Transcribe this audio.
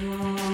Oh.